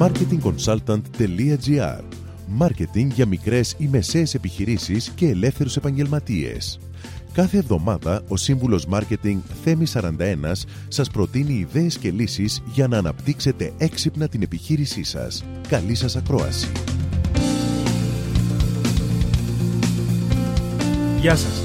marketingconsultant.gr Μάρκετινγκ για μικρές ή μεσαίες επιχειρήσεις και ελεύθερους επαγγελματίες. Κάθε εβδομάδα ο σύμβουλος Μάρκετινγκ Θέμης 41 σας προτείνει ιδέες και λύσεις για να αναπτύξετε έξυπνα την επιχείρησή σας. Καλή σας ακρόαση! Γεια σας!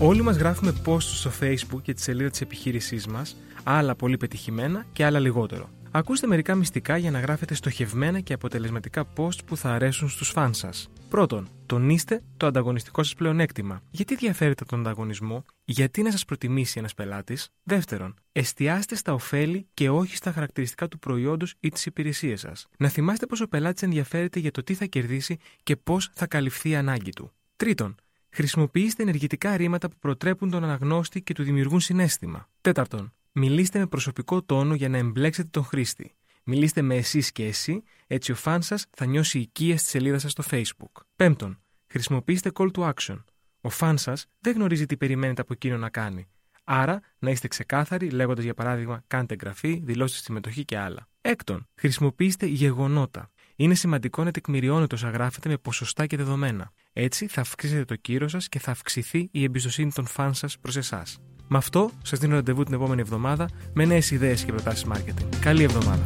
Όλοι μας γράφουμε posts στο facebook για τη σελίδα της επιχείρησής μας, άλλα πολύ πετυχημένα και άλλα λιγότερο. Ακούστε μερικά μυστικά για να γράφετε στοχευμένα και αποτελεσματικά post που θα αρέσουν στους φαν σας. Πρώτον, τονίστε το ανταγωνιστικό σας πλεονέκτημα. Γιατί διαφέρετε τον ανταγωνισμό, γιατί να σας προτιμήσει ένας πελάτης; Δεύτερον, εστιάστε στα ωφέλη και όχι στα χαρακτηριστικά του προϊόντος ή της υπηρεσίας σας. Να θυμάστε πως ο πελάτης ενδιαφέρεται για το τι θα κερδίσει και πώς θα καλυφθεί η ανάγκη του. Τρίτον, χρησιμοποιήστε ενεργητικά ρήματα που προτρέπουν τον αναγνώστη και του δημιουργούν συνέστημα. Τέταρτον, Μιλήστε με προσωπικό τόνο για να εμπλέξετε τον χρήστη. Μιλήστε με εσείς και εσύ, έτσι ο φαν σας θα νιώσει οικία στη σελίδα σας στο Facebook. Πέμπτον, χρησιμοποιήστε call to action. Ο φαν σας δεν γνωρίζει τι περιμένετε από εκείνο να κάνει. Άρα, να είστε ξεκάθαροι λέγοντας για παράδειγμα κάντε εγγραφή, δηλώστε συμμετοχή και άλλα. Έκτον, χρησιμοποιήστε γεγονότα. Είναι σημαντικό να τεκμηριώνετε όσα γράφετε με ποσοστά και δεδομένα. Έτσι θα αυξήσετε το κύρο σας και θα αυξηθεί η εμπιστοσύνη των φαν σας προς εσάς. Με αυτό σας δίνω ραντεβού την επόμενη εβδομάδα με νέες ιδέες και προτάσεις marketing. Καλή εβδομάδα.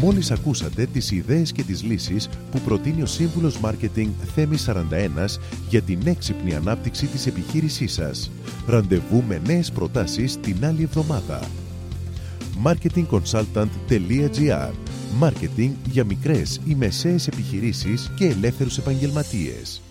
Μόλις ακούσατε τις ιδέες και τις λύσεις που προτείνει ο σύμβουλος Μάρκετινγκ Θέμη 41 για την έξυπνη ανάπτυξη της επιχείρησής σας. Ραντεβού με νέες προτάσεις την άλλη εβδομάδα. marketingconsultant.gr Μάρκετινγκ για μικρές ή μεσαίες επιχειρήσεις και ελεύθερους επαγγελματίες.